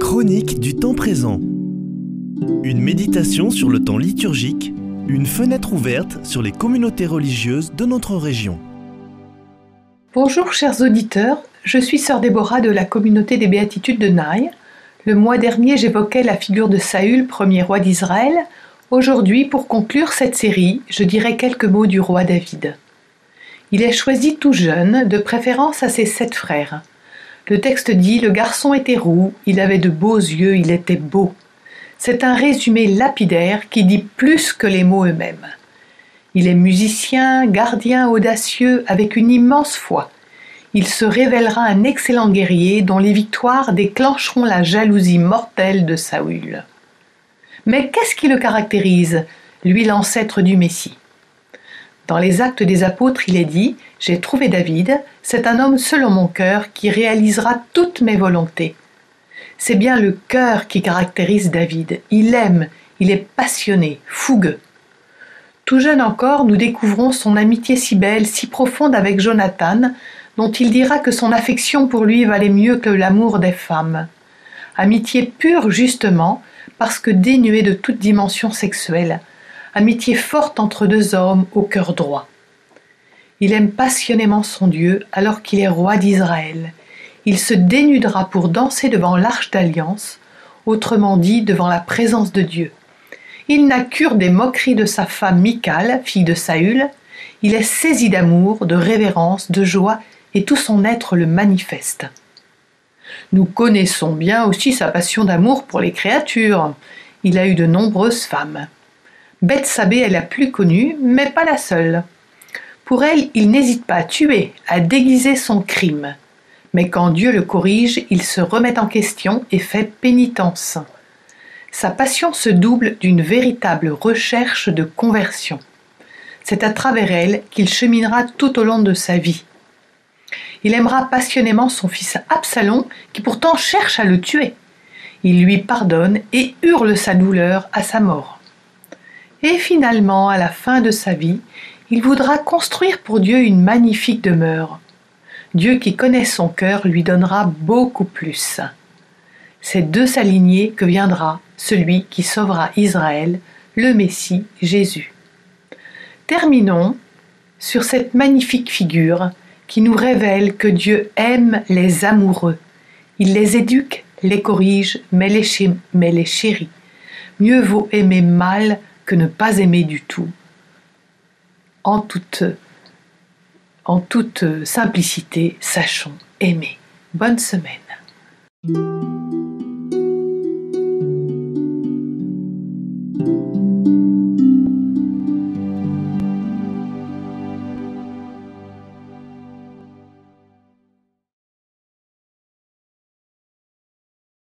Chronique du temps présent. Une méditation sur le temps liturgique, une fenêtre ouverte sur les communautés religieuses de notre région. Bonjour chers auditeurs, je suis sœur Déborah de la communauté des béatitudes de Naï. Le mois dernier j'évoquais la figure de Saül, premier roi d'Israël. Aujourd'hui, pour conclure cette série, je dirai quelques mots du roi David. Il est choisi tout jeune, de préférence à ses sept frères. Le texte dit Le garçon était roux, il avait de beaux yeux, il était beau. C'est un résumé lapidaire qui dit plus que les mots eux-mêmes. Il est musicien, gardien audacieux, avec une immense foi. Il se révélera un excellent guerrier dont les victoires déclencheront la jalousie mortelle de Saül. Mais qu'est-ce qui le caractérise, lui l'ancêtre du Messie? Dans les actes des apôtres, il est dit J'ai trouvé David, c'est un homme selon mon cœur qui réalisera toutes mes volontés. C'est bien le cœur qui caractérise David. Il aime, il est passionné, fougueux. Tout jeune encore, nous découvrons son amitié si belle, si profonde avec Jonathan, dont il dira que son affection pour lui valait mieux que l'amour des femmes. Amitié pure justement, parce que dénuée de toute dimension sexuelle, amitié forte entre deux hommes au cœur droit. Il aime passionnément son Dieu alors qu'il est roi d'Israël. Il se dénudera pour danser devant l'arche d'alliance, autrement dit devant la présence de Dieu. Il n'a cure des moqueries de sa femme Michal, fille de Saül. Il est saisi d'amour, de révérence, de joie, et tout son être le manifeste. Nous connaissons bien aussi sa passion d'amour pour les créatures. Il a eu de nombreuses femmes. Bethsabée est la plus connue, mais pas la seule. Pour elle, il n'hésite pas à tuer, à déguiser son crime. Mais quand Dieu le corrige, il se remet en question et fait pénitence. Sa passion se double d'une véritable recherche de conversion. C'est à travers elle qu'il cheminera tout au long de sa vie. Il aimera passionnément son fils Absalom, qui pourtant cherche à le tuer. Il lui pardonne et hurle sa douleur à sa mort. Et finalement, à la fin de sa vie, il voudra construire pour Dieu une magnifique demeure. Dieu qui connaît son cœur lui donnera beaucoup plus. C'est de sa lignée que viendra celui qui sauvera Israël, le Messie Jésus. Terminons sur cette magnifique figure qui nous révèle que Dieu aime les amoureux. Il les éduque, les corrige, mais les, mais les chérit. Mieux vaut aimer mal que ne pas aimer du tout, en toute, en toute euh, simplicité, sachons aimer. Bonne semaine.